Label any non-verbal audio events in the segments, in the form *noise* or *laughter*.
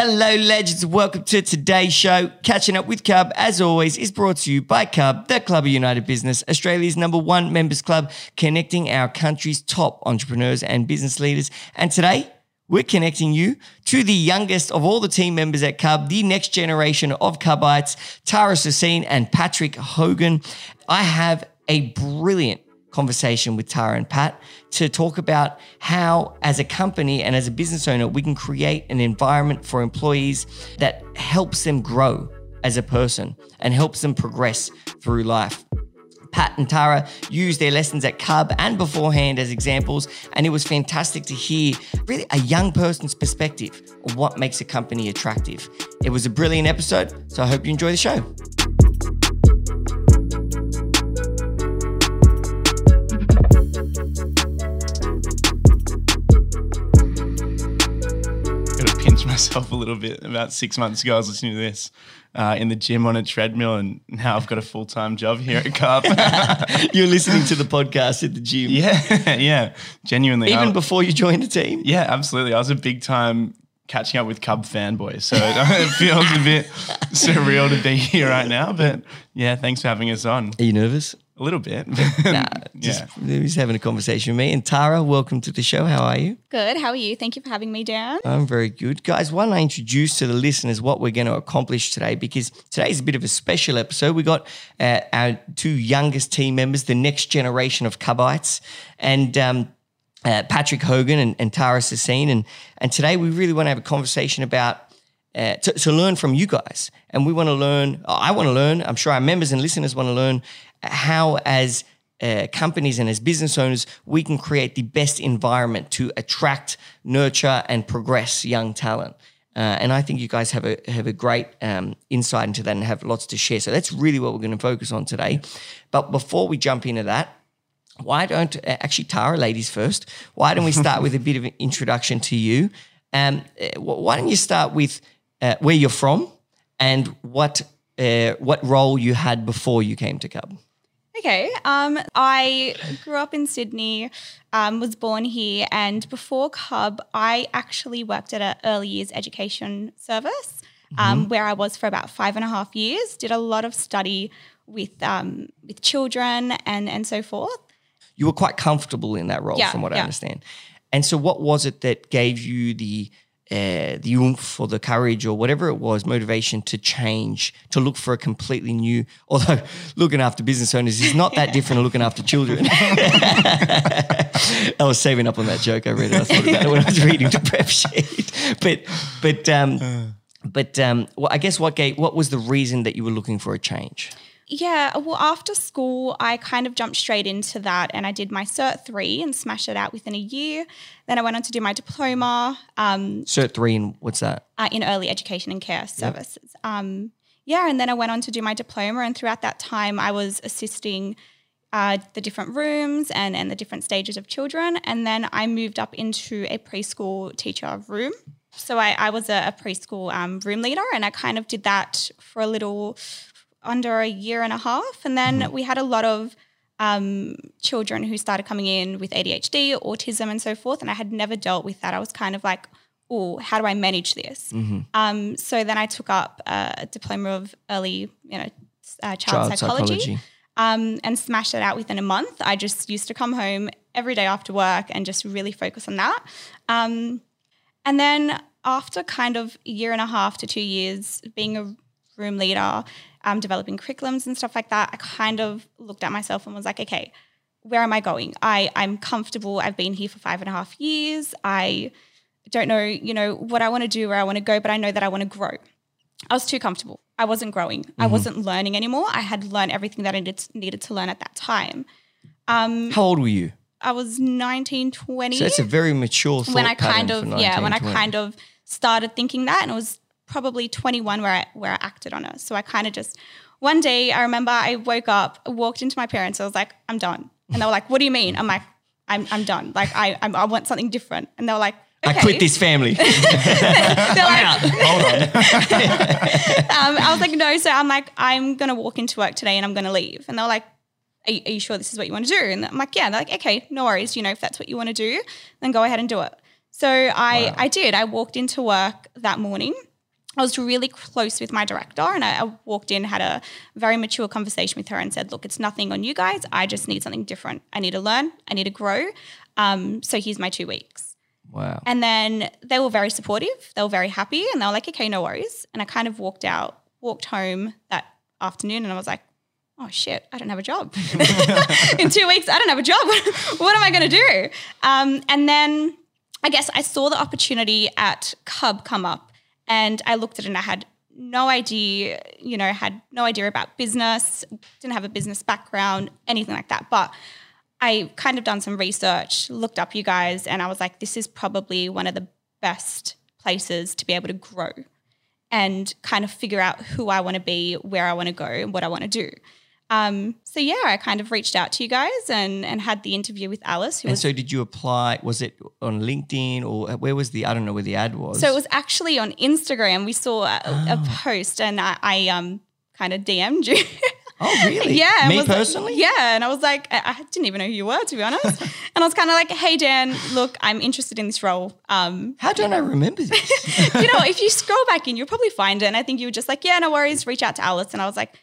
Hello, legends. Welcome to today's show. Catching up with Cub, as always, is brought to you by Cub, the Club of United Business, Australia's number one members club, connecting our country's top entrepreneurs and business leaders. And today, we're connecting you to the youngest of all the team members at Cub, the next generation of Cubites, Tara Sassine and Patrick Hogan. I have a brilliant conversation with Tara and Pat to talk about how, as a company and as a business owner, we can create an environment for employees that helps them grow as a person and helps them progress through life. Pat and Tara used their lessons at Cub and beforehand as examples, and it was fantastic to hear really a young person's perspective of what makes a company attractive. It was a brilliant episode, so I hope you enjoy the show. Myself a little bit. About six months ago, I was listening to this uh, in the gym on a treadmill, and now I've got a full time job here at Cub. *laughs* You're listening to the podcast at the gym. yeah, *laughs* yeah, genuinely. Even I- before you joined the team? yeah, absolutely. I was a big time catching up with Cub fanboy, so *laughs* it feels a bit surreal to be here right now. But yeah, thanks for having us on. Are you nervous? A little bit. *laughs* Nah, *laughs* just, he's having a conversation with me. And Tara, welcome to the show. How are you? Good. How are you? Thank you for having me, Darren. I'm very good. Guys, why don't I introduce to the listeners what we're going to accomplish today? Because today's a bit of a special episode. We got uh, our two youngest team members, the next generation of Cubites, and um, uh, Patrick Hogan and, and Tara Sassine. And, and today we really want to have a conversation about uh, to, to learn from you guys. And we want to learn, I want to learn, I'm sure our members and listeners want to learn how, as uh, companies and as business owners, we can create the best environment to attract, nurture, and progress young talent. Uh, and I think you guys have a have a great um, insight into that and have lots to share. So that's really what we're going to focus on today. But before we jump into that, why don't uh, actually Tara, ladies first? Why don't we start with a bit of an introduction to you? Um, uh, why don't you start with uh, where you're from and what uh, what role you had before you came to Cub? Okay. Um, I grew up in Sydney, um, was born here, and before Cub, I actually worked at an early years education service um, where I was for about five and a half years. Did a lot of study with um, with children and and so forth. You were quite comfortable in that role, Yeah, from what I understand. And so, what was it that gave you the uh, the oomph or the courage or whatever it was, motivation to change, to look for a completely new. *laughs* Although looking after business owners is not that different to looking after children. *laughs* I was saving up on that joke. I read it. I thought about it when I was reading the prep sheet. *laughs* But but um, but um, well, I guess what gave what was the reason that you were looking for a change? Yeah, well, after school, I kind of jumped straight into that and I did my Cert 3 and smashed it out within a year. Then I went on to do my diploma um, Cert three and what's that? uh, in early education and care services. Um, yeah, and then I went on to do my diploma, and throughout that time, I was assisting uh, the different rooms and, and the different stages of children. And then I moved up into a preschool teacher room. So I, I was a, a preschool um, room leader, and I kind of did that for a little under a year and a half. And then we had a lot of um, children who started coming in with ADHD, autism, and so forth. And I had never dealt with that. I was kind of like, oh, how do I manage this? Um, so then I took up a diploma of early, you know, uh, child, psychology, Um, and smashed it out within a month. I just used to come home every day after work and just really focus on that. Um, and then after kind of a year and a half to two years being a room leader, um, developing curriculums and stuff like that, I kind of looked at myself and was like, okay, where am I going? I, I'm comfortable. I've been here for five and a half years. I don't know, you know, what I want to do, where I want to go, but I know that I want to grow. I was too comfortable. I wasn't growing. I wasn't learning anymore. I had learned everything that I needed, needed to learn at that time. Um, How old were you? I was 19, 20 So it's a very mature thought when I kind of yeah when I kind of started thinking that and it was probably 21 where I where I acted on it so I kind of just one day I remember I woke up walked into my parents I was like I'm done and they were like what do you mean I'm like I'm I'm done like I I'm, I want something different and they were like I quit this family. *laughs* They're like, *laughs* um, I was like, no. So I'm like, I'm going to walk into work today and I'm going to leave. And they're like, are you, are you sure this is what you want to do? And I'm like, yeah. They're like, okay, no worries. You know, if that's what you want to do, then go ahead and do it. So I, I did. I walked into work that morning I was really close with my director, and I, I walked in, had a very mature conversation with her, and said, "Look, it's nothing on you guys. I just need something different. I need to learn. I need to grow. Um, so here's my two weeks." Wow. And then they were very supportive. They were very happy, and they were like, "Okay, no worries." And I kind of walked out, walked home that afternoon, and I was like, "Oh shit, I don't have a job. *laughs* In two weeks, I don't have a job. *laughs* what am I going to do?" Um, and then I guess I saw the opportunity at Cub come up, and I looked at it, and I had no idea, you know, had no idea about business, didn't have a business background, anything like that, but. I kind of done some research, looked up you guys, and I was like, this is probably one of the best places to be able to grow and kind of figure out who I want to be, where I want to go, and what I want to do. Um, so yeah, I kind of reached out to you guys and and had the interview with Alice, who And was so, did you apply? Was it on LinkedIn or where was the? I don't know where the ad was. So it was actually on Instagram. We saw a, a Oh. post, and I, I um kind of DM'd you. *laughs* Oh, really? yeah, Me like- personally? yeah, and I was like, I, I didn't even know who you were, to be honest. *laughs* and I was kind of like, Hey Dan, look, I'm interested in this role. Um, How don't I remember this? *laughs* you know, if you scroll back in, you'll probably find it. And I think you were just like, Yeah, no worries. Reach out to Alice, and I was like,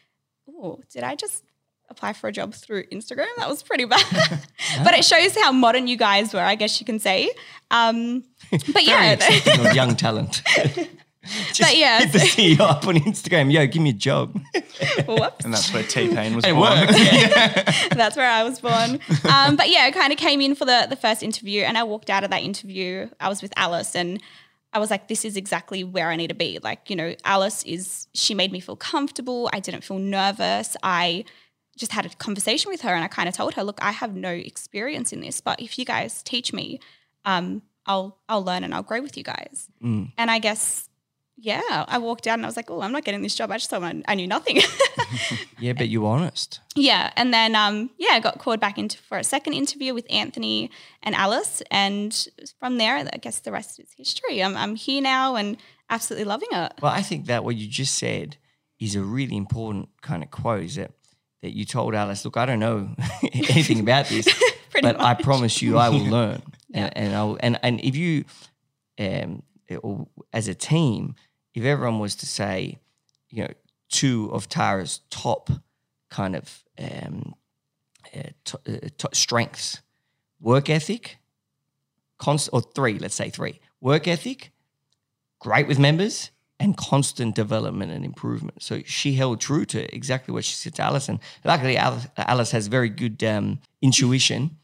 Oh, did I just apply for a job through Instagram? That was pretty bad. *laughs* but it shows how modern you guys were, I guess you can say. Um, *laughs* but yeah. *laughs* of young talent. Just But yeah, hit the CEO up on Instagram. Yo, give me a job. Whoops. And that's where T Pain was It born. worked. Yeah. That's where I was born. Um, but yeah, I kind of came in for the the first interview, and I walked out of that interview. I was with Alice, and I was like, "This is exactly where I need to be." Like, you know, Alice is. She made me feel comfortable. I didn't feel nervous. I just had a conversation with her, and I kind of told her, "Look, I have no experience in this, but if you guys teach me, um, I'll I'll learn and I'll grow with you guys." Mm. And I guess. Yeah, I walked out and I was like, "Oh, I'm not getting this job." I just thought I knew nothing. *laughs* yeah, but you're honest. Yeah, and then um, yeah, I got called back into for a second interview with Anthony and Alice, and from there, I guess the rest is history. I'm I'm here now and absolutely loving it. Well, I think that what you just said is a really important kind of quote. Is that that you told Alice, look, I don't know *laughs* anything about this, *laughs* but I promise you, I will learn. Yeah. And, and I'll and and if you, um, or as a team, if everyone was to say, you know, two of Tara's top kind of um, uh, uh, strengths, work ethic, const- or three, let's say three, work ethic, great with members, and constant development and improvement. So she held true to exactly what she said to Alice. Luckily, Alice, Alice has very good um, intuition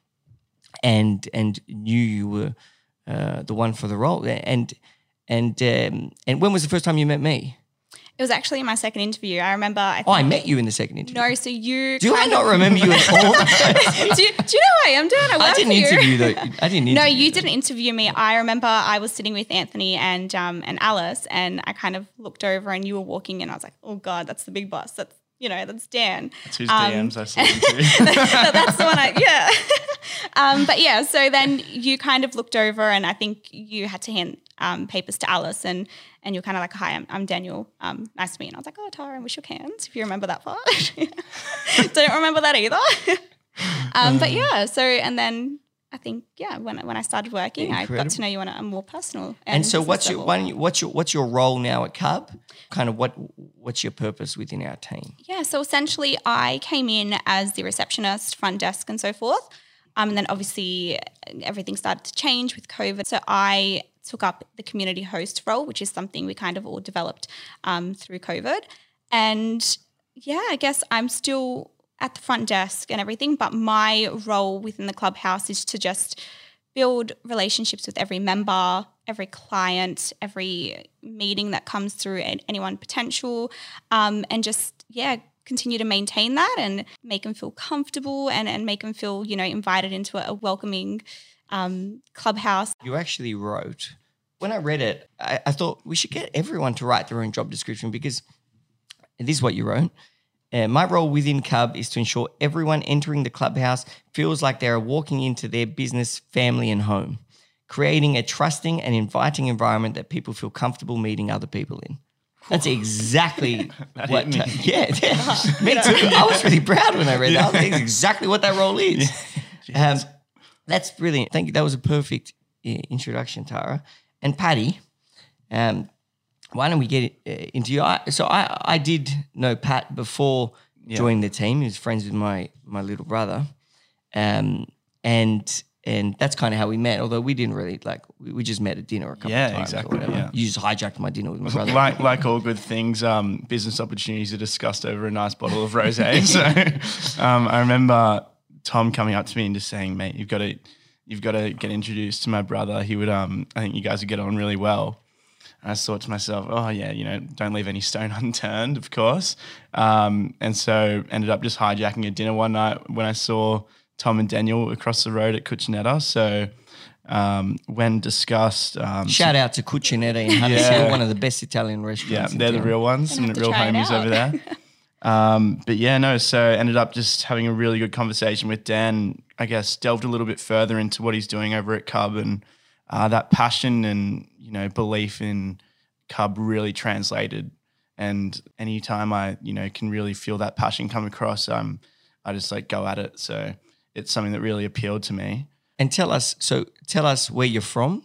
and and knew you were uh, the one for the role. And and um, and when was the first time you met me? It was actually in my second interview. I remember. I Oh, I met you in the second interview. No, so you. Do I not remember you at all? *laughs* do, you, do you know who I am, Dan? I, I didn't you. interview though. I didn't. Interview No, you though. didn't interview me. I remember I was sitting with Anthony and um, and Alice, and I kind of looked over, and you were walking in. I was like, "Oh God, that's the big boss. That's you know, that's Dan." That's whose Um, DMs I *laughs* slid into. *laughs* that's the one I yeah. *laughs* um, but yeah, so then you kind of looked over, and I think you had to hand um, papers to Alice, and and you're kind of like, "Hi, I'm, I'm Daniel. Um, nice to meet you." And I was like, "Oh, Tara," and we shook hands. If you remember that part, don't remember that either. um, but yeah, so and then. I think yeah. When when I started working, I got to know you on a, more personal. And so, what's your you- what's your what's your role now at Cub? Kind of what what's your purpose within our team? Yeah, so essentially, I came in as the receptionist, front desk, and so forth. Um, and then obviously, everything started to change with COVID. So I took up the community host role, which is something we kind of all developed um, through COVID. And yeah, I guess I'm still at the front desk and everything, but my role within the clubhouse is to just build relationships with every member, every client, every meeting that comes through, and anyone potential, um, and just yeah, continue to maintain that and make them feel comfortable and and make them feel you know invited into a, welcoming um, clubhouse. You actually wrote. When I read it, I, I thought we should get everyone to write their own job description because this is what you wrote. Uh, my role within Cub is to ensure everyone entering the clubhouse feels like they are walking into their business, family, and home, creating a trusting and inviting environment that people feel comfortable meeting other people in. That's exactly *laughs* what. me. *laughs* yeah, yeah. me too. I was really proud when I read that. That's exactly what that role is. *laughs* Um, that's brilliant. Thank you. That was a perfect uh, introduction, Tara. And Patty, um, why don't we get uh, into you? I, so I, I did know Pat before joining the team. He was friends with my my little brother, um, and and that's kind of how we met. Although we didn't really like, we, we just met at dinner a couple Yeah, of times. exactly, Or whatever. yeah. You just hijacked my dinner with my brother. like like all good things, um, business opportunities are discussed over a nice bottle of rosé. *laughs* so um, I remember Tom coming up to me and just saying, "Mate, you've got to you've got to get introduced to my brother. He would, um, I think you guys would get on really well." And I thought to myself, "Oh yeah, you know, don't leave any stone *laughs* unturned, of course." Um, and so ended up just hijacking a dinner one night when I saw Tom and Daniel across the road at Cucinetta. So. Um, when discussed, um, Shout out to Cucinetta in *laughs* Hunters Hill, Yeah. one of the best Italian restaurants. in they're the town. real ones, Gonna some have to real homies over there. *laughs* um, but yeah, no. So ended up just having a really good conversation with Dan. I guess delved a little bit further into what he's doing over at Cub and uh, that passion and you know belief in Cub really translated. And anytime I you know can really feel that passion come across, um, I just like go at it. So it's something that really appealed to me. And tell us, so tell us where you're from,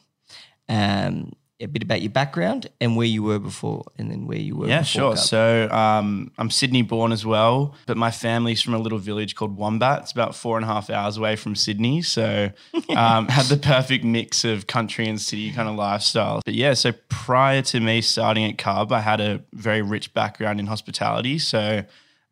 um, a bit about your background and where you were before, and then where you were. Yeah, sure. Cub. So um, I'm Sydney born as well, but my family's from a little village called Wombat. It's about four and a half hours away from Sydney. So *laughs* um, had the perfect mix of country and city kind of lifestyle. But yeah, so prior to me starting at Cub, I had a very rich background in hospitality. So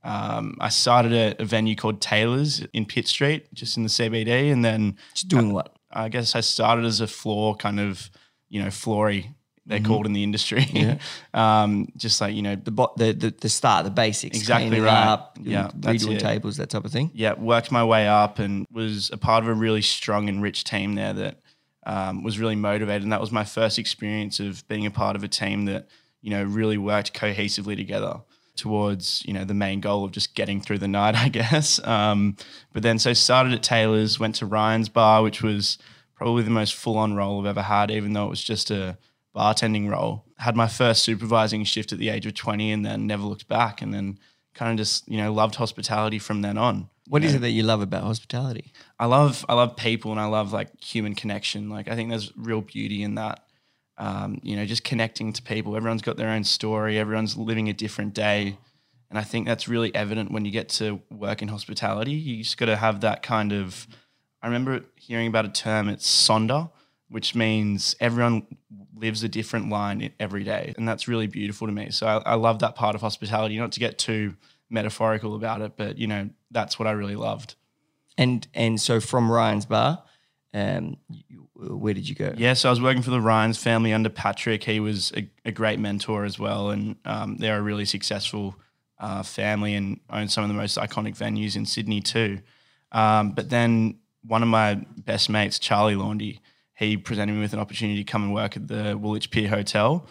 um, I started at a venue called Taylor's in Pitt Street, just in the CBD, and then Just doing what? I guess I started as a floor kind of, you know, floory. They're Mm-hmm. called in the industry. *laughs* um, just like you know, The, bo- the the the start, the basics. Exactly right. Up, Yeah, redoing tables, that type of thing. yeah, worked my way up and was a part of a really strong and rich team there that um, was really motivated. And that was my first experience of being a part of a team that, you know, really worked cohesively together towards, you know, the main goal of just getting through the night, *laughs* I guess. Um, but then so started at Taylor's, went to Ryan's Bar, which was probably the most full on role I've ever had, even though it was just a bartending role. Had my first supervising shift at the age of 20 and then never looked back and then kind of just, you know, loved hospitality from then on. What is it that you love about hospitality? I love I love people and I love like human connection. Like I think there's real beauty in that. Um, you know, just connecting to people. Everyone's got their own story. Everyone's living a different day, and I think that's really evident when you get to work in hospitality. You just got to have that kind of. I remember hearing about a term. It's sonder, which means everyone lives a different line every day, and that's really beautiful to me. So I, I love that part of hospitality. Not to get too metaphorical about it, but you know, that's what I really loved. And and so from Ryan's bar, um, you, where did you go? Yeah, so I was working for the Ryans family under Patrick. He was a, a great mentor as well, and um, they're a really successful uh, family and own some of the most iconic venues in Sydney too. Um, but then one of my best mates, Charlie Laundy, he presented me with an opportunity to come and work at the Woolwich Pier Hotel.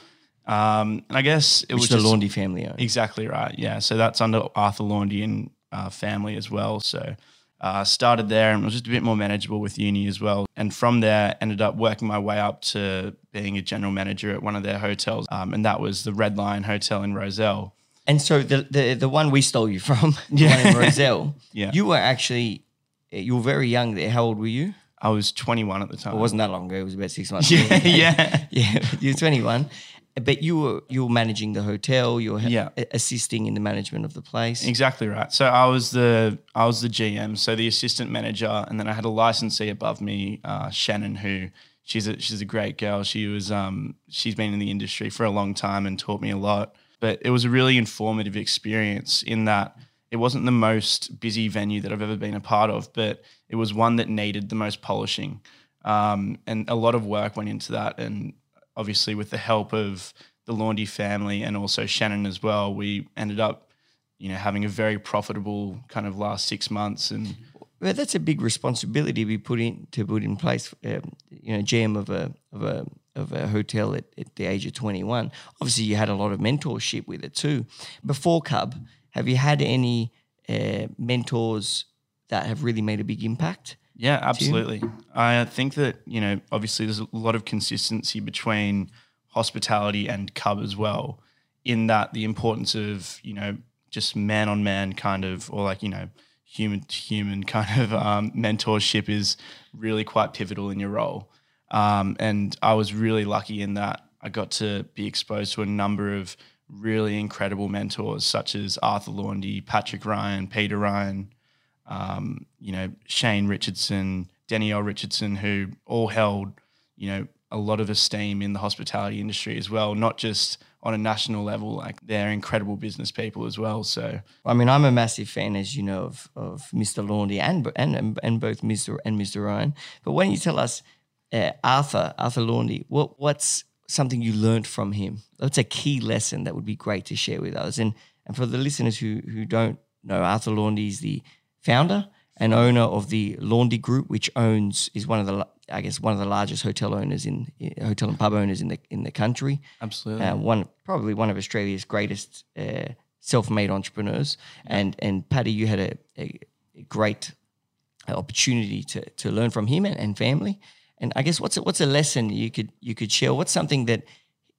Um, and I guess it Which was the just, Laundy family owned. Exactly right. Yeah. So that's under Arthur Laundy and uh, family as well. So uh, started there and was just a bit more manageable with uni as well. And from there, ended up working my way up to being a general manager at one of their hotels. Um, and that was the Red Lion Hotel in Rozelle. And so the the, the one we stole you from, *laughs* the one in Rozelle, *laughs* Yeah. you were actually you were very young there. How old were you? I was 21 at the time. It wasn't that long ago. It was about six months. *laughs* Yeah, ago. *laughs* yeah. *laughs* yeah. You're 21, but you were you were managing the hotel. You were ha- Yeah. assisting in the management of the place. Exactly right. So I was the I was the GM, so the assistant manager, and then I had a licensee above me, uh, Shannon, who she's a she's a great girl. She was um she's been in the industry for a long time and taught me a lot. But it was a really informative experience in that it wasn't the most busy venue that I've ever been a part of, but it was one that needed the most polishing, um, and a lot of work went into that. And obviously, with the help of the Laundy family and also Shannon as well, we ended up you know, having a very profitable kind of last six months. And Well, that's a big responsibility to be put in to put in place. Um, you know, GM of a of a of a hotel at, at the age of twenty one. Obviously, you had a lot of mentorship with it too. Before Cub, have you had any uh, mentors that have really made a big impact? yeah, absolutely. I think that, you know, obviously there's a lot of consistency between hospitality and Cub as well, in that the importance of, you know, just man on man kind of, or like, you know, human to human *laughs* kind of um, mentorship is really quite pivotal in your role. Um, and I was really lucky in that I got to be exposed to a number of really incredible mentors, such as Arthur Laundy, Patrick Ryan, Peter Ryan, um, you know, Shane Richardson, Danielle Richardson, who all held, you know, a lot of esteem in the hospitality industry as well, not just on a national level. Like they're incredible business people as well. So I mean, I'm a massive fan, as you know, of, of Mr. Laundy and, and and both Mr. and Mr. Ryan. But when you tell us uh, Arthur Arthur Laundy, what what's something you learned from him? What's a key lesson that would be great to share with us? And and for the listeners who who don't know, Arthur Laundy is the founder and owner of the Laundy Group, which owns is one of the I guess one of the largest hotel owners in hotel and pub owners in the in the country. absolutely. Uh, one probably one of Australia's greatest uh, self-made entrepreneurs. And and Paddy, you had a, a, a great opportunity to to learn from him and, and family. And I guess what's a, what's a lesson you could you could share? What's something that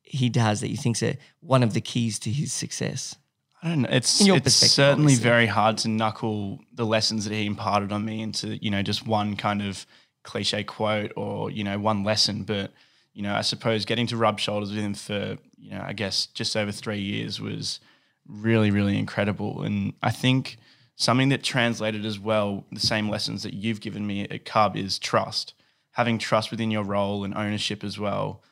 he does that you think's a, one of the keys to his success? I don't know. It's it's certainly obviously. very hard to knuckle the lessons that he imparted on me into you know just one kind of cliche quote or you know one lesson. But you know, I suppose getting to rub shoulders with him for you know I guess just over three years was really really incredible. And I think something that translated as well the same lessons that you've given me at Cub is trust. Having trust within your role and ownership as well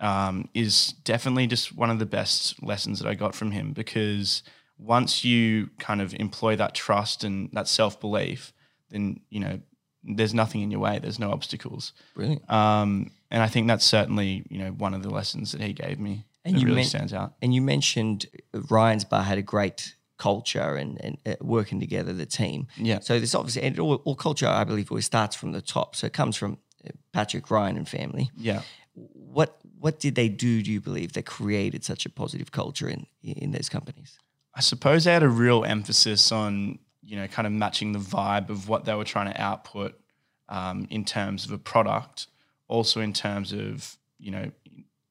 um, is definitely just one of the best lessons that I got from him because once you kind of employ that trust and that self belief, then you know there's nothing in your way. There's no obstacles. Brilliant. Um, and I think that's certainly you know one of the lessons that he gave me. And that you really men- stands out. And you mentioned Ryan's Bar had a great culture and, and uh, working together, the team. Yeah. So this obviously, and all, all culture, I believe, always starts from the top. So it comes from Patrick Ryan and family. Yeah. What what did they do? Do you believe that created such a positive culture in in those companies? I suppose they had a real emphasis on, you know, kind of matching the vibe of what they were trying to output um, in terms of a product, also in terms of, you know,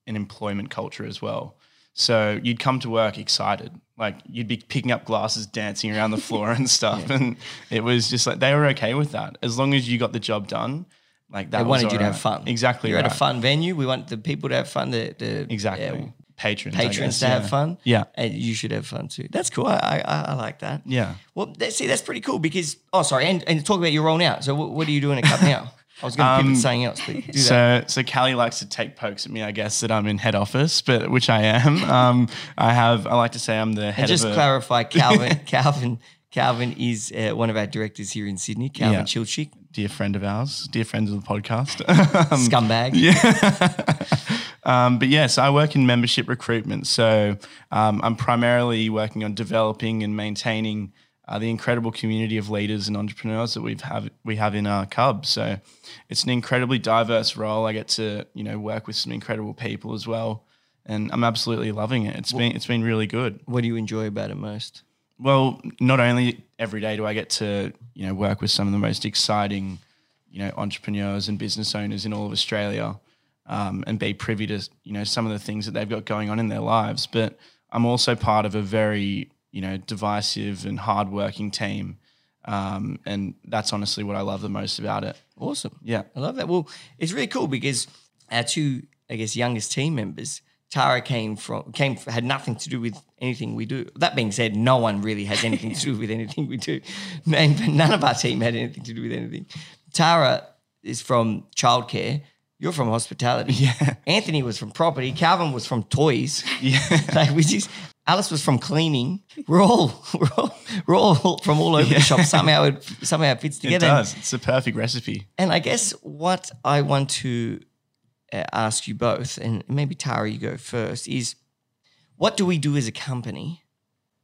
an employment culture as well. So you'd come to work excited, like you'd be picking up glasses, dancing around the floor and *laughs* stuff, and it was just like they were okay with that as long as you got the job done. Like that They wanted you to have fun. Exactly. You're at a fun venue. We want the people to have fun. The, the Exactly. patrons. Patrons to yeah. have fun. Yeah. and you should have fun too. That's cool. I I, I like that. Yeah. Well, that, see, that's pretty cool because oh, sorry, and, and talk about your role now. So, what, what are you doing at Cub now? I was going to pivot Um, to something else, but do that. So, so Callie likes to take pokes at me, I guess, that I'm in head office, but which I am. *laughs* Um, I have. I like to say I'm the head And just clarify, Calvin, *laughs* Calvin, Calvin is uh, one of our directors here in Sydney. Calvin Yeah. Chilchik, dear friend of ours, dear friends of the podcast. *laughs* scumbag. *laughs* Um, but yes, I work in membership recruitment. So um, I'm primarily working on developing and maintaining uh, the incredible community of leaders and entrepreneurs that we've have we have in our Cub. So it's an incredibly diverse role. I get to you know work with some incredible people as well, and I'm absolutely loving it. It's been it's been really good. What do you enjoy about it most? Well, not only every day do I get to you know work with some of the most exciting you know entrepreneurs and business owners in all of Australia, um, and be privy to you know some of the things that they've got going on in their lives, but I'm also part of a very you know divisive and hardworking team, um, and that's honestly what I love the most about it. Awesome. Yeah. I love that. Well, it's really cool because our two, I guess, youngest team members, Tara came from came had nothing to do with anything we do. That being said, no one really has anything to do with anything we do. *laughs* And none of our team had anything to do with anything. Tara is from childcare. You're from hospitality. *laughs* Yeah. Anthony was from property. Calvin was from toys. *laughs* Yeah. like we just Alice was from cleaning. We're all we're all, we're all from all over the shop. Somehow it somehow it fits together. It does. It's a perfect recipe. And I guess what I want to Uh, ask you both, and maybe Tara, you go first, is what do we do as a company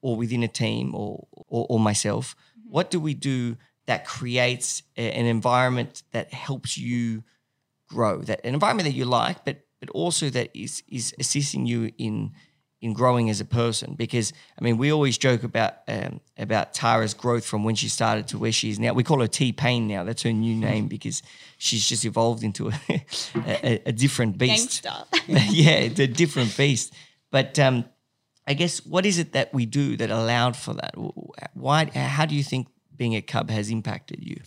or within a team or, or, or myself? Mm-hmm. What do we do that creates a- an environment that helps you grow, that an environment that you like, but but also that is is assisting you in in growing as a person because I mean we always joke about um, about Tara's growth from when she started to where she is now. We call her T Pain now. That's her new name *laughs* because she's just evolved into a, *laughs* a, a different beast. *laughs* Yeah, it's a different beast. But um, I guess what is it that we do that allowed for that? Why? How do you think being a cub has impacted you?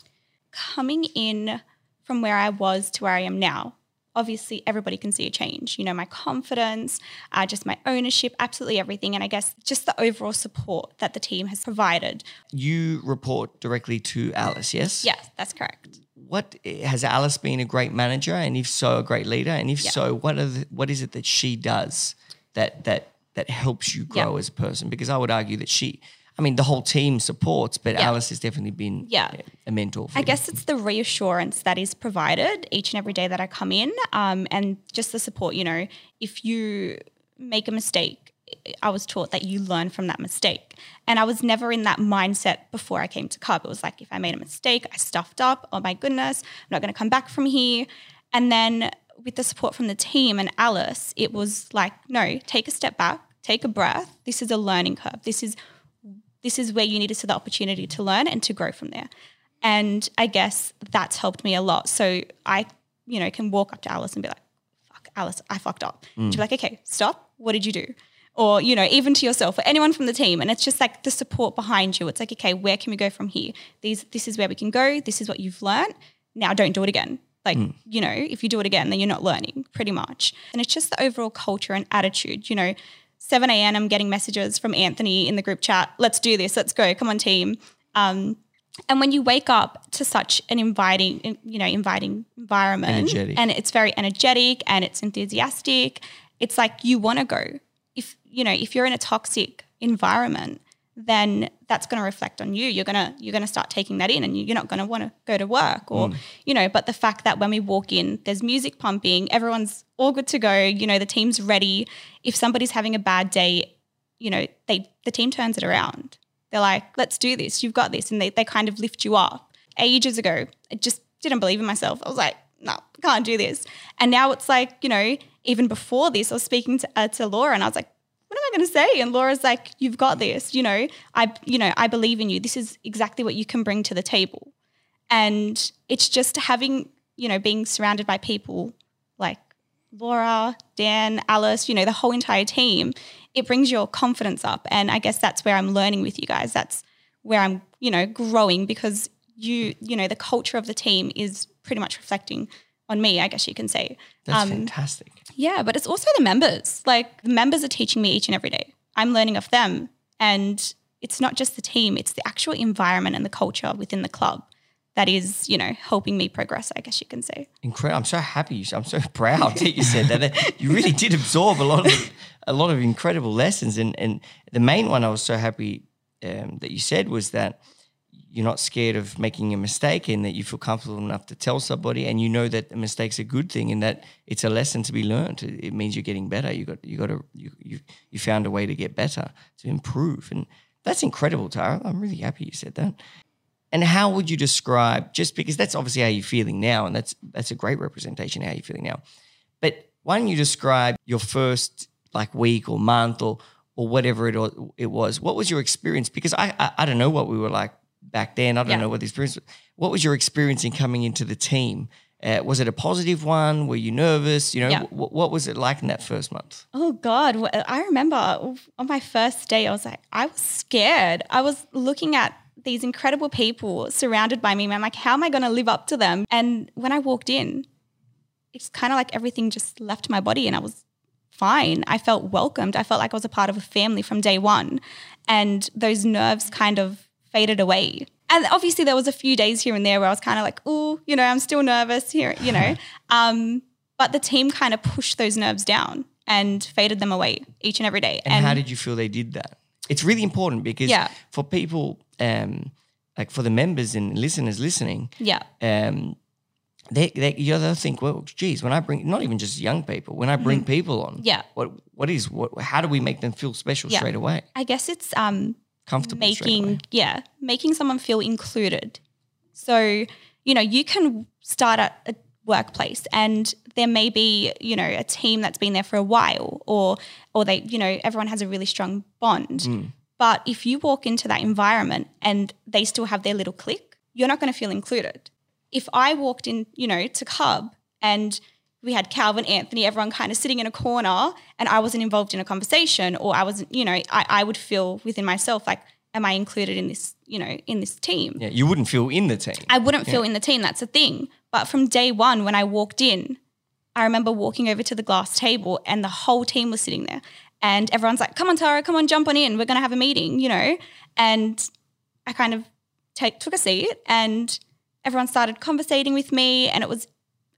Coming in from where I was to where I am now obviously everybody can see a change. You know, my confidence, uh, just my ownership, absolutely everything. And I guess just the overall support that the team has provided. You report directly to Alice, yes? Yes, that's correct. What has Alice been a great manager, and if so, a great leader? And if Yeah. so, what are the, what is it that she does that that that helps you grow Yeah. as a person? Because I would argue that she, I mean, the whole team supports, but Yeah. Alice has definitely been Yeah. a mentor. For I you. guess it's the reassurance that is provided each and every day that I come in, um, and just the support. You know, if you make a mistake, I was taught that you learn from that mistake, and I was never in that mindset before I came to Cub. It was like if I made a mistake, I stuffed up. Oh my goodness, I'm not going to come back from here. And then with the support from the team and Alice, it was like, no, take a step back, take a breath. This is a learning curve. This is this is where you need to see the opportunity to learn and to grow from there. And I guess that's helped me a lot. So I, you know, can walk up to Alice and be like, fuck, Alice, I fucked up. She'll be like, okay, stop. What did you do? Or, you know, even to yourself or anyone from the team. And it's just like the support behind you. It's like, okay, where can we go from here? These this is where we can go. This is what you've learned. Now don't do it again. Like, mm. you know, if you do it again, then you're not learning pretty much. And it's just the overall culture and attitude, you know. 7 a.m. I'm getting messages from Anthony in the group chat. Let's do this. Let's go. Come on, team. Um, and when you wake up to such an inviting, you know, inviting environment, Energetic. and it's very energetic and it's enthusiastic, it's like you want to go. If you know, if you're in a toxic environment, then that's going to reflect on you. You're gonna you're gonna start taking that in, and you- you're not going to want to go to work, or you know. But the fact that when we walk in, there's music pumping, everyone's all good to go. You know, the team's ready. If somebody's having a bad day, you know, they the team turns it around. They're like, let's do this. You've got this. And they, they kind of lift you up. Ages ago, I just didn't believe in myself. I was like, no, can't do this. And now it's like, you know, even before this, I was speaking to, uh, to Laura and I was like, what am I going to say? And Laura's like, you've got this, you know, I, you know, I believe in you. This is exactly what you can bring to the table. And it's just having, you know, being surrounded by people like Laura, Dan, Alice, you know, the whole entire team, it brings your confidence up. And I guess that's where I'm learning with you guys. That's where I'm, you know, growing because you, you know, the culture of the team is pretty much reflecting on me, I guess you can say. That's Um, fantastic. yeah, but it's also the members. Like the members are teaching me each and every day. I'm learning of them. And it's not just the team, it's the actual environment and the culture within the club that is, you know, helping me progress, I guess you can say. Incredible. I'm so happy. You, I'm so *laughs* proud that you said that. That You really did absorb a lot of a lot of incredible lessons. And and the main one I was so happy um, that you said was that you're not scared of making a mistake and that you feel comfortable enough to tell somebody and you know that a mistake's a good thing and that it's a lesson to be learned. It, means you're getting better. You got you got to you, you you found a way to get better to improve and that's incredible, Tara. I'm really happy you said that. And how would you describe just because that's obviously how you're feeling now, and that's that's a great representation how you're feeling now. But why don't you describe your first like week or month or or whatever it it was? What was your experience? Because I I, I don't know what we were like back then. I don't Yeah. know what the experience. was. What was your experience in coming into the team? Uh, was it a positive one? Were you nervous? You know, Yeah. wh- what was it like in that first month? Oh God, I remember on my first day, I was like, I was scared. I was looking at these incredible people surrounded by me. And I'm like, how am I going to live up to them? And when I walked in, it's kind of like everything just left my body and I was fine. I felt welcomed. I felt like I was a part of a family from day one. And those nerves kind of faded away. And obviously there was a few days here and there where I was kind of like, oh, you know, I'm still nervous here, you know. *laughs* um, but the team kind of pushed those nerves down and faded them away each and every day. And, how did you feel they did that? It's really important because Yeah. for people, um, like for the members and listeners listening, yeah, um, they, they you know, they'll think, well, geez, when I bring not even just young people, when I bring people on, Mm-hmm. Yeah. what what is what? How do we make them feel special Yeah. straight away, I guess it's um, comfortable making yeah making someone feel included. So you know you can start at a workplace and there may be you know a team that's been there for a while or or they you know everyone has a really strong bond. Mm. but if you walk into that environment and they still have their little clique you're not going to feel included. If i walked in you know to cub and we had Calvin, Anthony, everyone kind of sitting in a corner, and I wasn't involved in a conversation, or I wasn't, you know, I, I would feel within myself like, am I included in this, you know, in this team? Yeah, you wouldn't feel in the team. I wouldn't feel in the team. That's the thing. But from day one, when I walked in, I remember walking over to the glass table and the whole team was sitting there. And everyone's like, come on, Tara, come on, jump on in. We're going to have a meeting, you know? And I kind of take, took a seat and everyone started conversating with me. And it was,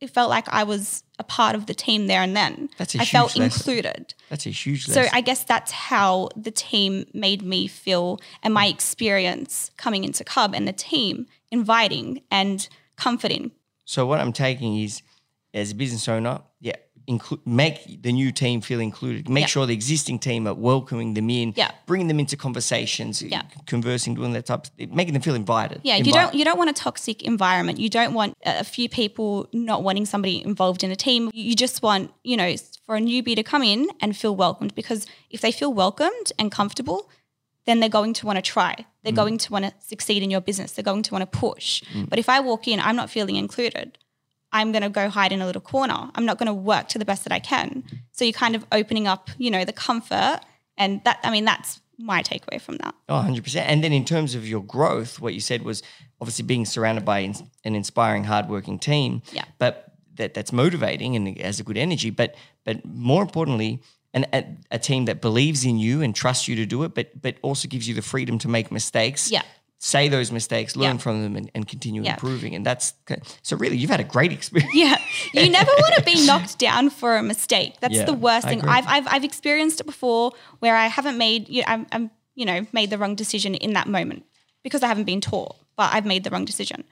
it felt like I was a part of the team there and then. That's a I felt lesson. included. That's a huge So. I guess that's how the team made me feel and my experience coming into Cub and the team inviting and comforting. So what I'm taking is, as a business owner, yeah, include make the new team feel included. Make Yeah. sure the existing team are welcoming them in, Yeah. bringing them into conversations, Yeah. conversing, doing that type, of, making them feel invited. Yeah, you don't you don't want a toxic environment. You don't want a a few people not wanting somebody involved in a team. You just want, you know, for a newbie to come in and feel welcomed because if they feel welcomed and comfortable, then they're going to want to try. They're mm. going to want to succeed in your business. They're going to want to push. Mm. But if I walk in, I'm not feeling included. I'm going to go hide in a little corner. I'm not going to work to the best that I can. So you're kind of opening up, you know, the comfort and that I mean that's my takeaway from that. Oh, 100%. And then in terms of your growth, what you said was obviously being surrounded by ins- an inspiring, hardworking team. Yeah. But that that's motivating and has a good energy. But but more importantly, and a, a team that believes in you and trusts you to do it, but but also gives you the freedom to make mistakes. Yeah. Say those mistakes, learn Yeah. from them, and, and continue Yeah. improving. And that's so. Really, you've had a great experience. Yeah, you *laughs* never want to be knocked down for a mistake. That's Yeah, the worst thing. I've, I've I've experienced it before where I haven't made you I'm, I'm you know made the wrong decision in that moment because I haven't been taught, but I've made the wrong decision.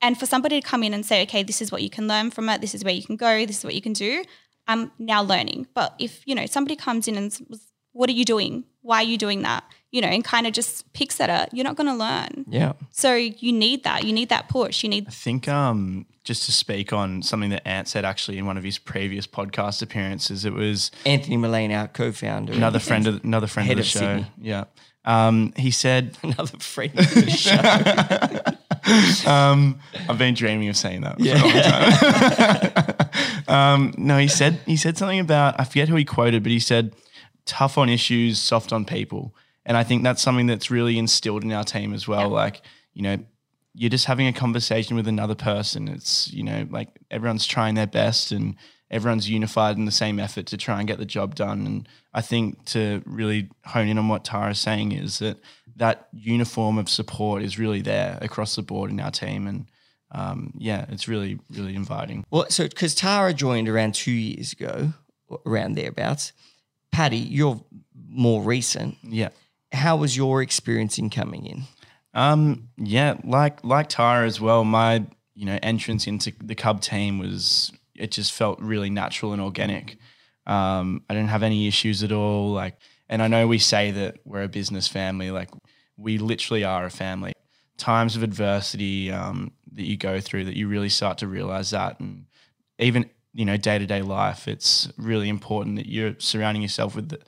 And for somebody to come in and say, okay, this is what you can learn from it. This is where you can go. This is what you can do. I'm now learning. But if you know somebody comes in and s- what are you doing? Why are you doing that? You know, and kind of just picks at it. You're not going to learn. Yeah. So you need that. You need that push. You need I think um, just to speak on something that Ant said actually in one of his previous podcast appearances, it was Anthony Mullane, our co-founder, another friend of another friend Head of the show. Sydney. Yeah. Um, he said, *laughs* another friend of the show. *laughs* um, I've been dreaming of saying that for a long time. *laughs* um, no, he said he said something about I forget who he quoted, but he said tough on issues, soft on people. And I think that's something that's really instilled in our team as well. Like, you know, you're just having a conversation with another person. It's, you know, like everyone's trying their best and everyone's unified in the same effort to try and get the job done. And I think to really hone in on what Tara's saying is that that uniform of support is really there across the board in our team. And um, yeah, it's really, really inviting. Well, so because Tara joined around two years ago, around thereabouts. Paddy, you're more recent. Yeah. How was your experience in coming in? Um, yeah, like like Tara as well. My you know entrance into the Cub team was it just felt really natural and organic. Um, I didn't have any issues at all. Like, and I know we say that we're a business family. Like, we literally are a family. Times of adversity um, that you go through, that you really start to realize that, and even you know day to day life, it's really important that you're surrounding yourself with the,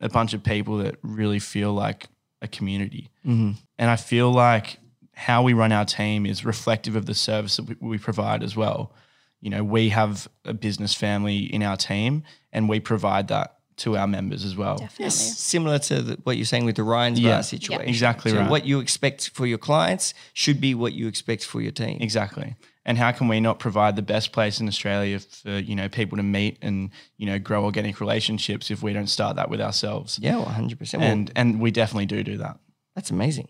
a, a bunch of people that really feel like a community. Mm-hmm. And I feel like how we run our team is reflective of the service that we, we provide as well. You know, we have a business family in our team and we provide that to our members as well. definitely. Similar to the, what you're saying with the Ryan's Yeah. bar situation. Exactly so right. What you expect for your clients should be what you expect for your team. Exactly. And how can we not provide the best place in Australia for, you know, people to meet and, you know, grow organic relationships if we don't start that with ourselves? Yeah, 100%. Well, And and we definitely do do that. That's amazing.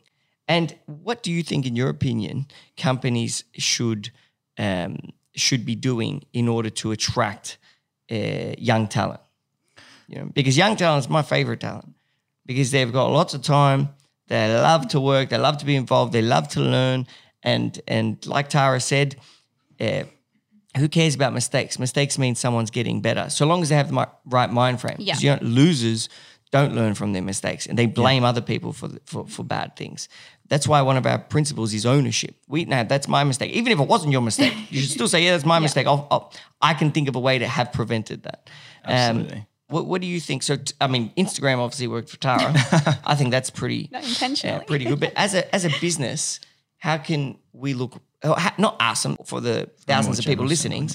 And what do you think, in your opinion, companies should um, should be doing in order to attract uh, young talent? You know, because young talent is my favorite talent because they've got lots of time. They love to work. They love to be involved. They love to learn. And and like Tara said, uh, who cares about mistakes? Mistakes mean someone's getting better, so long as they have the mi- right mind frame. Yeah. You know, losers don't learn from their mistakes, and they blame other people for, for for bad things. That's why one of our principles is ownership. We now that's my mistake. Even if it wasn't your mistake, *laughs* you should still say, "Yeah, that's my mistake." I'll, I'll, I can think of a way to have prevented that. Um, Absolutely. what, what do you think? So, t- I mean, Instagram obviously worked for Tara. *laughs* I think that's pretty Not intentionally. yeah, pretty good. But as a as a business, how can we look? oh, Not us, um, for the thousands of people listening.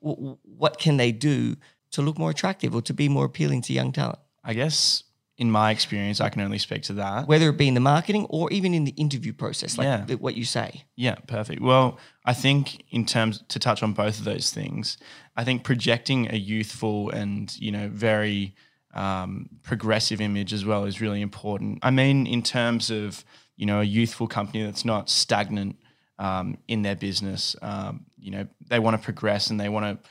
wh- What can they do to look more attractive or to be more appealing to young talent? I guess in my experience, I can only speak to that. whether it be in the marketing or even in the interview process, like Yeah. what you say. Yeah, perfect. Well, I think in terms to touch on both of those things, I think projecting a youthful and you know very um, progressive image as well is really important. I mean, in terms of you know a youthful company that's not stagnant um, in their business. Um, you know, they want to progress and they want to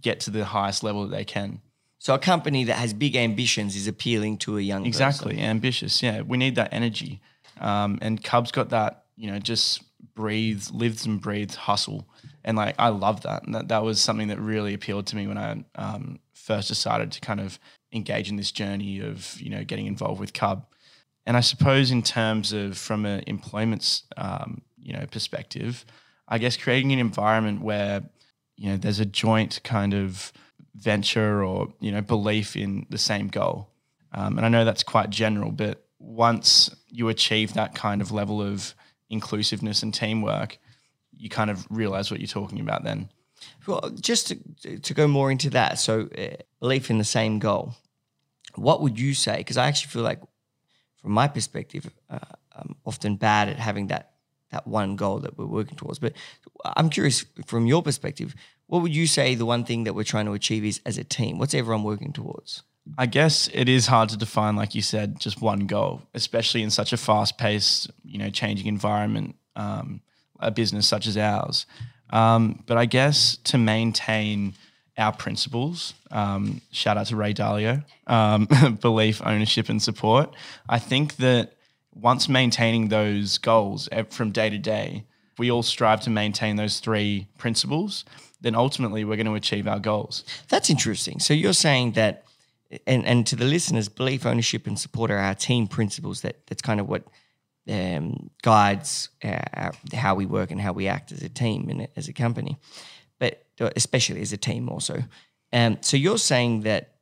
get to the highest level that they can. So a company that has big ambitions is appealing to a young person. Exactly, ambitious. Yeah, we need that energy, um, and Cubs got that. You know, just breathes, lives and breathes hustle, and like I love that. And that that was something that really appealed to me when I um, first decided to kind of engage in this journey of you know getting involved with Cub. And I suppose in terms of from an employment um, you know perspective, I guess creating an environment where you know there's a joint kind of venture or you know belief in the same goal. Um, and I know that's quite general, but once you achieve that kind of level of inclusiveness and teamwork, you kind of realize what you're talking about then. Well, just to, to go more into that, so uh, belief in the same goal. What would you say? Because I actually feel like, from my perspective, uh, I'm often bad at having that that one goal that we're working towards. But I'm curious, from your perspective, what would you say the one thing that we're trying to achieve is as a team? What's everyone working towards? I guess it is hard to define, like you said, just one goal, especially in such a fast-paced, you know, changing environment, um, a business such as ours. Um, but I guess to maintain our principles, um, shout out to Ray Dalio, um, *laughs* belief, ownership, and support. I think that once maintaining those goals from day to day, we all strive to maintain those three principles. Then ultimately, we're going to achieve our goals. That's interesting. So you're saying that, and, and to the listeners, belief, ownership, and support are our team principles. That that's kind of what um, guides our, how we work and how we act as a team and as a company, uh, especially as a team also. Um, so you're saying that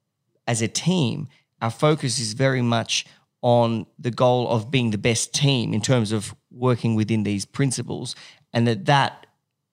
as a team, our focus is very much on the goal of being the best team in terms of working within these principles, and that that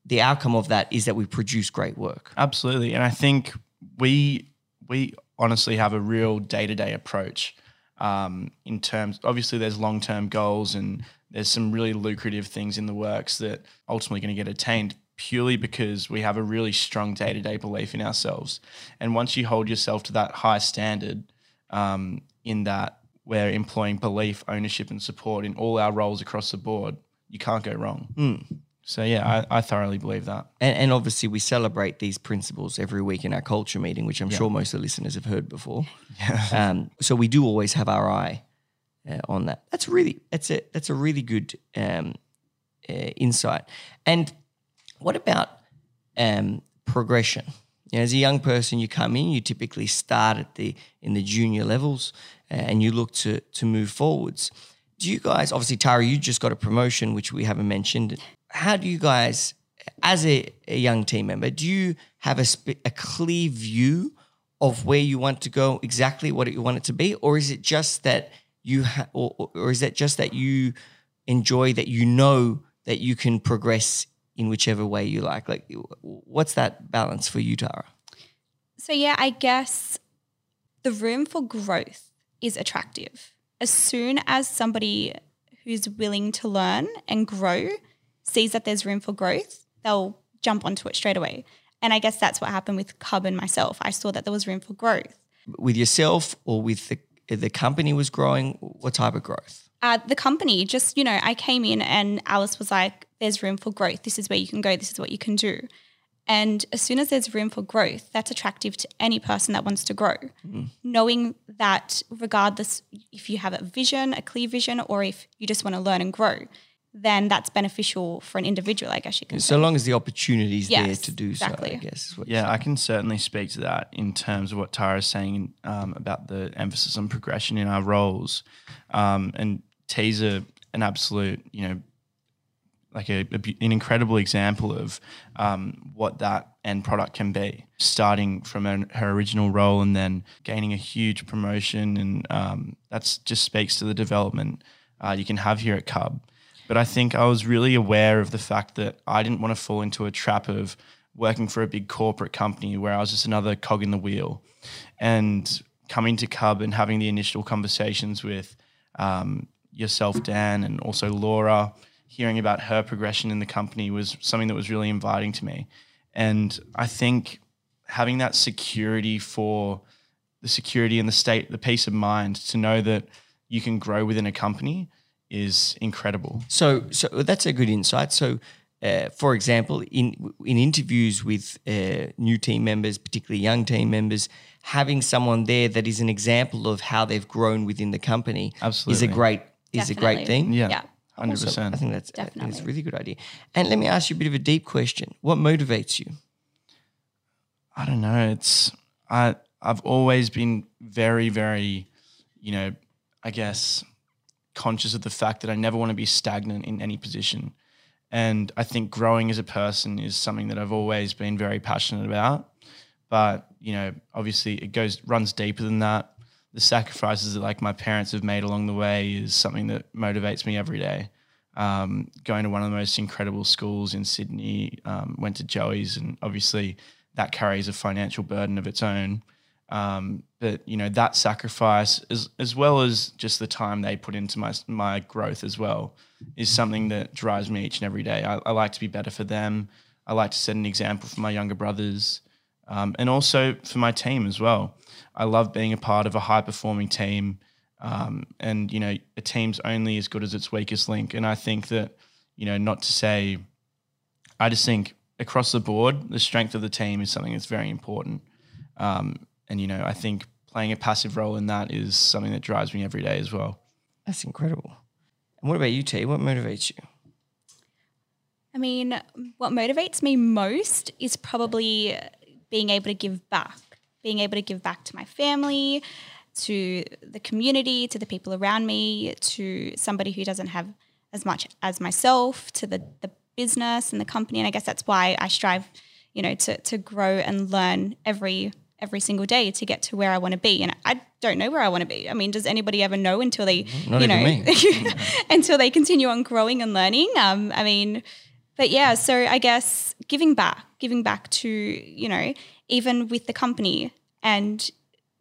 the outcome of that is that we produce great work. Absolutely, and I think we we honestly have a real day to day approach um, in terms. Obviously, there's long term goals and there's some really lucrative things in the works that ultimately going to get attained purely because we have a really strong day to day belief in ourselves. And once you hold yourself to that high standard, um, in that we're employing belief, ownership, and support in all our roles across the board, you can't go wrong. So yeah, I, I thoroughly believe that. And, and obviously, we celebrate these principles every week in our culture meeting, which I'm sure most of the listeners have heard before. *laughs* Um, so we do always have our eye uh, on that. That's really that's a that's a really good um, uh, insight. And what about um, progression? You know, as a young person, you come in, you typically start at the in the junior levels, and you look to to move forwards. Do you guys, obviously, Tara, you just got a promotion, which we haven't mentioned. How do you guys, as a, a young team member, do you have a, sp- a clear view of where you want to go, exactly what you want it to be, or is it just that you, ha- or, or- or is it just that you enjoy that you know that you can progress in whichever way you like? Like, what's that balance for you, Tara? So, yeah, I guess the room for growth is attractive. As soon as somebody who's willing to learn and grow sees that there's room for growth, they'll jump onto it straight away. And I guess that's what happened with Cub and myself. I saw that there was room for growth. With yourself or with the the company was growing? What type of growth? Uh, the company, just, you know, I came in and Alice was like, there's room for growth. This is where you can go. This is what you can do. And as soon as there's room for growth, that's attractive to any person that wants to grow. Knowing that, regardless if you have a vision, a clear vision, or if you just want to learn and grow, then that's beneficial for an individual, I guess you can So say. long as the opportunity is there to do so, I guess. Is what Yeah, I can certainly speak to that in terms of what Tara is saying um, about the emphasis on progression in our roles. Um, and T's a, an absolute, you know, like a, a an incredible example of um, what that end product can be. Starting from an, her original role and then gaining a huge promotion, and um, that's just speaks to the development uh, you can have here at Cub. But I think I was really aware of the fact that I didn't want to fall into a trap of working for a big corporate company where I was just another cog in the wheel. And coming to Cub and having the initial conversations with um, yourself, Dan, and also Laura, hearing about her progression in the company was something that was really inviting to me. And I think having that security for the security and the state, the peace of mind to know that you can grow within a company is incredible. So, so that's a good insight. So, uh, for example, in in interviews with uh, new team members, particularly young team members, having someone there that is an example of how they've grown within the company Absolutely. is a Absolutely. great is a great thing. Yeah, Yeah. Hundred So I think that's that's a really good idea. And let me ask you a bit of a deep question: What motivates you? I don't know. It's I I've always been very very, you know, I guess conscious of the fact that I never want to be stagnant in any position. And I think growing as a person is something that I've always been very passionate about. But, you know, obviously it goes runs deeper than that. The sacrifices that like my parents have made along the way is something that motivates me every day. Um, going to one of the most incredible schools in Sydney, um, went to Joey's, and obviously that carries a financial burden of its own. Um, but you know that sacrifice, as as well as just the time they put into my my growth as well, is something that drives me each and every day. I, I like to be better for them. I like to set an example for my younger brothers, um, and also for my team as well. I love being a part of a high performing team, um, and you know a team's only as good as its weakest link. And I think that you know not to say, I just think across the board, the strength of the team is something that's very important. Um, and you know, I think playing a passive role in that is something that drives me every day as well. That's incredible. And what about you, T? What motivates you? I mean, what motivates me most is probably being able to give back, being able to give back to my family, to the community, to the people around me, to somebody who doesn't have as much as myself, to the, the business and the company. And I guess that's why I strive, you know, to, to grow and learn every every single day to get to where I want to be. And I don't know where I want to be. I mean, does anybody ever know until they, Not you know, *laughs* until they continue on growing and learning? Um, I mean, but yeah, so I guess giving back, giving back to, you know, even with the company and,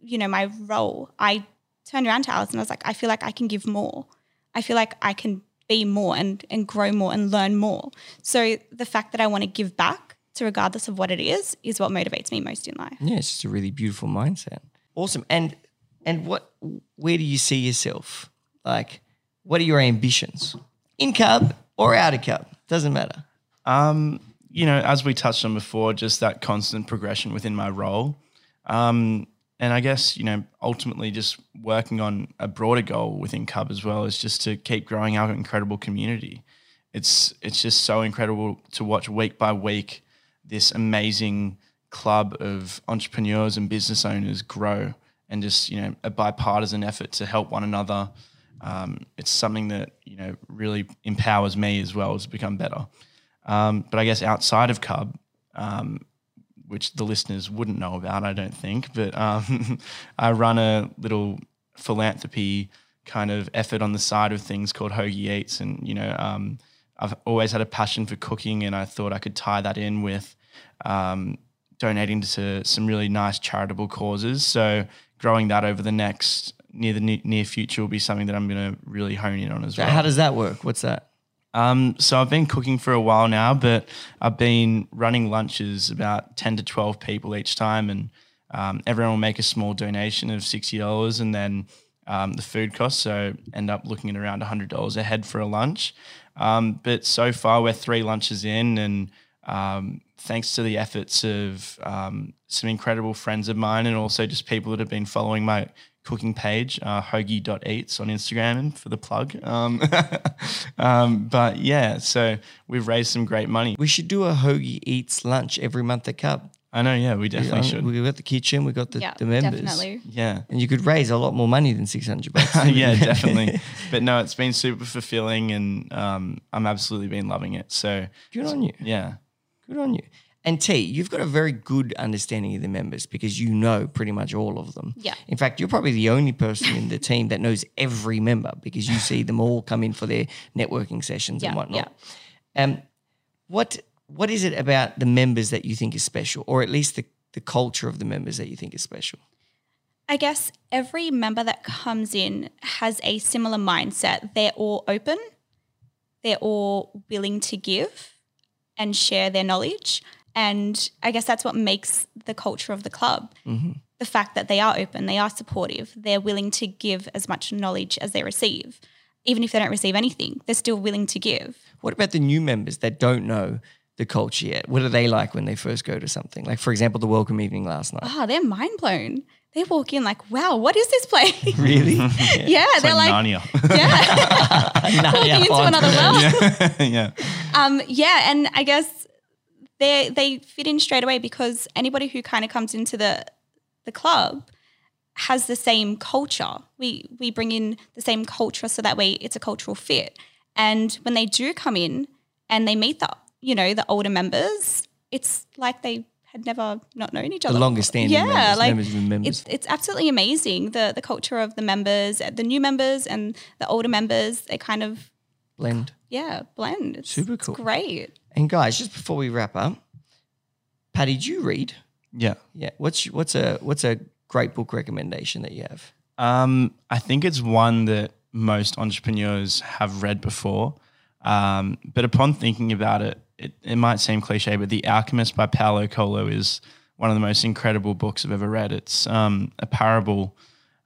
you know, my role, I turned around to Alice and I was like, I feel like I can give more. I feel like I can be more and, and grow more and learn more. So the fact that I want to give back to regardless of what it is, is what motivates me most in life. Yeah, it's just a really beautiful mindset. Awesome. And and what where do you see yourself? Like, what are your ambitions? In cub or out of cub? Doesn't matter. Um, you know, as we touched on before, just that constant progression within my role. Um, and I guess, you know, ultimately just working on a broader goal within Cub as well is just to keep growing our incredible community. It's it's just so incredible to watch week by week this amazing club of entrepreneurs and business owners grow and just, you know, a bipartisan effort to help one another. Um, it's something that, you know, really empowers me as well to become better. Um, but I guess outside of Cub, um, which the listeners wouldn't know about, I don't think, but um, *laughs* I run a little philanthropy kind of effort on the side of things called Hoagie Eats. And, you know, um, I've always had a passion for cooking and I thought I could tie that in with um, donating to some really nice charitable causes. So growing that over the next near the ne- near future will be something that I'm going to really hone in on as well. How does that work? What's that? Um, so I've been cooking for a while now, but I've been running lunches about ten to twelve people each time, and um, everyone will make a small donation of sixty dollars, and then um, the food costs. So end up looking at around hundred dollars a head for a lunch. Um, but so far we're three lunches in, and um, thanks to the efforts of um, some incredible friends of mine, and also just people that have been following my cooking page, uh, hoagie.eats on Instagram and for the plug. Um, *laughs* um, but yeah, so we've raised some great money. We should do a hoagie eats lunch every month at Cub. I know, yeah, we definitely should. We got the kitchen, we got the, Yeah, the members. definitely. Yeah. And you could raise a lot more money than 600 bucks. *laughs* yeah, *laughs* definitely. But no, it's been super fulfilling and um, I'm absolutely been loving it. So Good on you. yeah. Good on you. And T, you've got a very good understanding of the members because you know pretty much all of them. Yeah. In fact, you're probably the only person in the *laughs* team that knows every member because you see them all come in for their networking sessions and whatnot. Yeah. Um, what what is it about the members that you think is special, or at least the, the culture of the members that you think is special? I guess every member that comes in has a similar mindset. They're all open, they're all willing to give and share their knowledge. And I guess that's what makes the culture of the club the fact that they are open, they are supportive, they're willing to give as much knowledge as they receive. Even if they don't receive anything, they're still willing to give. What about the new members that don't know the culture yet? What are they like when they first go to something? Like, for example, the welcome evening last night. Ah, they're mind blown. They walk in like, wow, what is this place? *laughs* Really? *laughs* yeah, It's they're like, Narnia. *laughs* yeah, walking into another world. yeah. Um, yeah, and I guess they they fit in straight away because anybody who kind of comes into the the club has the same culture. We we bring in the same culture so that way it's a cultural fit. And when they do come in and they meet the you know the older members, it's like they had never not known each other. The longest standing yeah, members, like members members. it's it's absolutely amazing the the culture of the members, uh, the new members and the older members. They kind of Blend. yeah blend. It's, Super it's cool. great. And guys, just before we wrap up, Patty, do you read? Yeah. Yeah. What's what's a what's a great book recommendation that you have? Um, I think it's one that most entrepreneurs have read before. Um, but upon thinking about it, it, it might seem cliche, but The Alchemist by Paulo Coelho is one of the most incredible books I've ever read. It's um, a parable,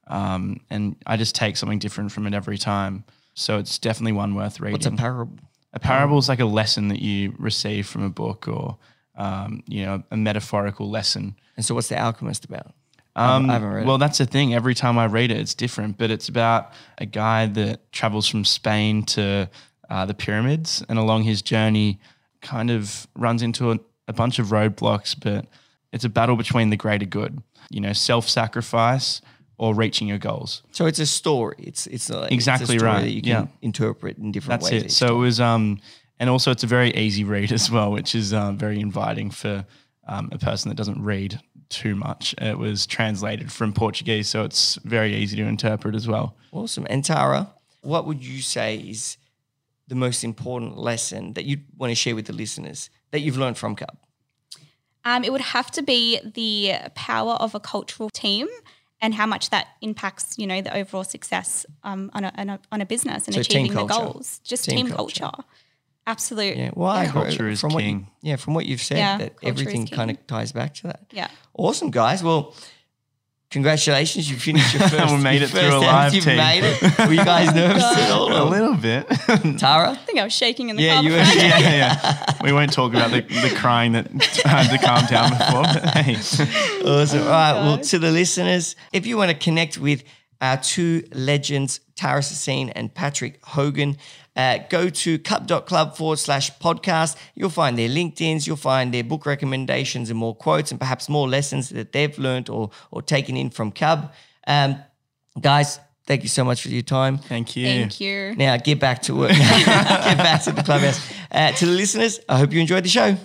um, and I just take something different from it every time. So it's definitely one worth reading. What's a parable? A parable is like a lesson that you receive from a book or, um, you know, a metaphorical lesson. And so, what's the Alchemist about? Um, I haven't read well, it. that's the thing. Every time I read it, it's different. But it's about a guy that travels from Spain to uh, the pyramids, and along his journey, kind of runs into a, a bunch of roadblocks. But it's a battle between the greater good, you know, self-sacrifice or reaching your goals. So it's a story. It's it's like Exactly it's a story right. That you can Yeah. interpret in different That's ways. it. each So it was, um, and also it's a very easy read *laughs* as well, which is um, very inviting for um, a person that doesn't read too much. It was translated from Portuguese, so it's very easy to interpret as well. awesome. And Tara, what would you say is the most important lesson that you want to share with the listeners that you've learned from Cub? Um, it would have to be the power of a cultural team and how much that impacts, you know, the overall success um, on, a, on, a, on a business and So achieving the goals. Just Team team, culture. culture. Absolute. Yeah. Well, I agree. Culture is from What you, king. yeah, from what you've said, Yeah, that everything kind of ties back to that. Yeah. Awesome, guys. Well, congratulations. You finished your *laughs* first. We made it through first a live You've team. made it. Were you guys *laughs* nervous at all? A little bit. *laughs* Tara? I think I was shaking in the Yeah, car. you were- before I- yeah, yeah. We won't talk about the, the crying that had to calm down before. But hey, Awesome. Oh, all right. Well, to the listeners, if you want to connect with our two legends, Tara Sassine and Patrick Hogan, uh, go to cub.club forward slash podcast. You'll find their LinkedIn's, you'll find their book recommendations and more quotes and perhaps more lessons that they've learned or, or taken in from Cub. Um, guys, thank you so much for your time. thank you. Thank you. Now get back to work. *laughs* get back to the clubhouse. Uh, to the listeners, I hope you enjoyed the show.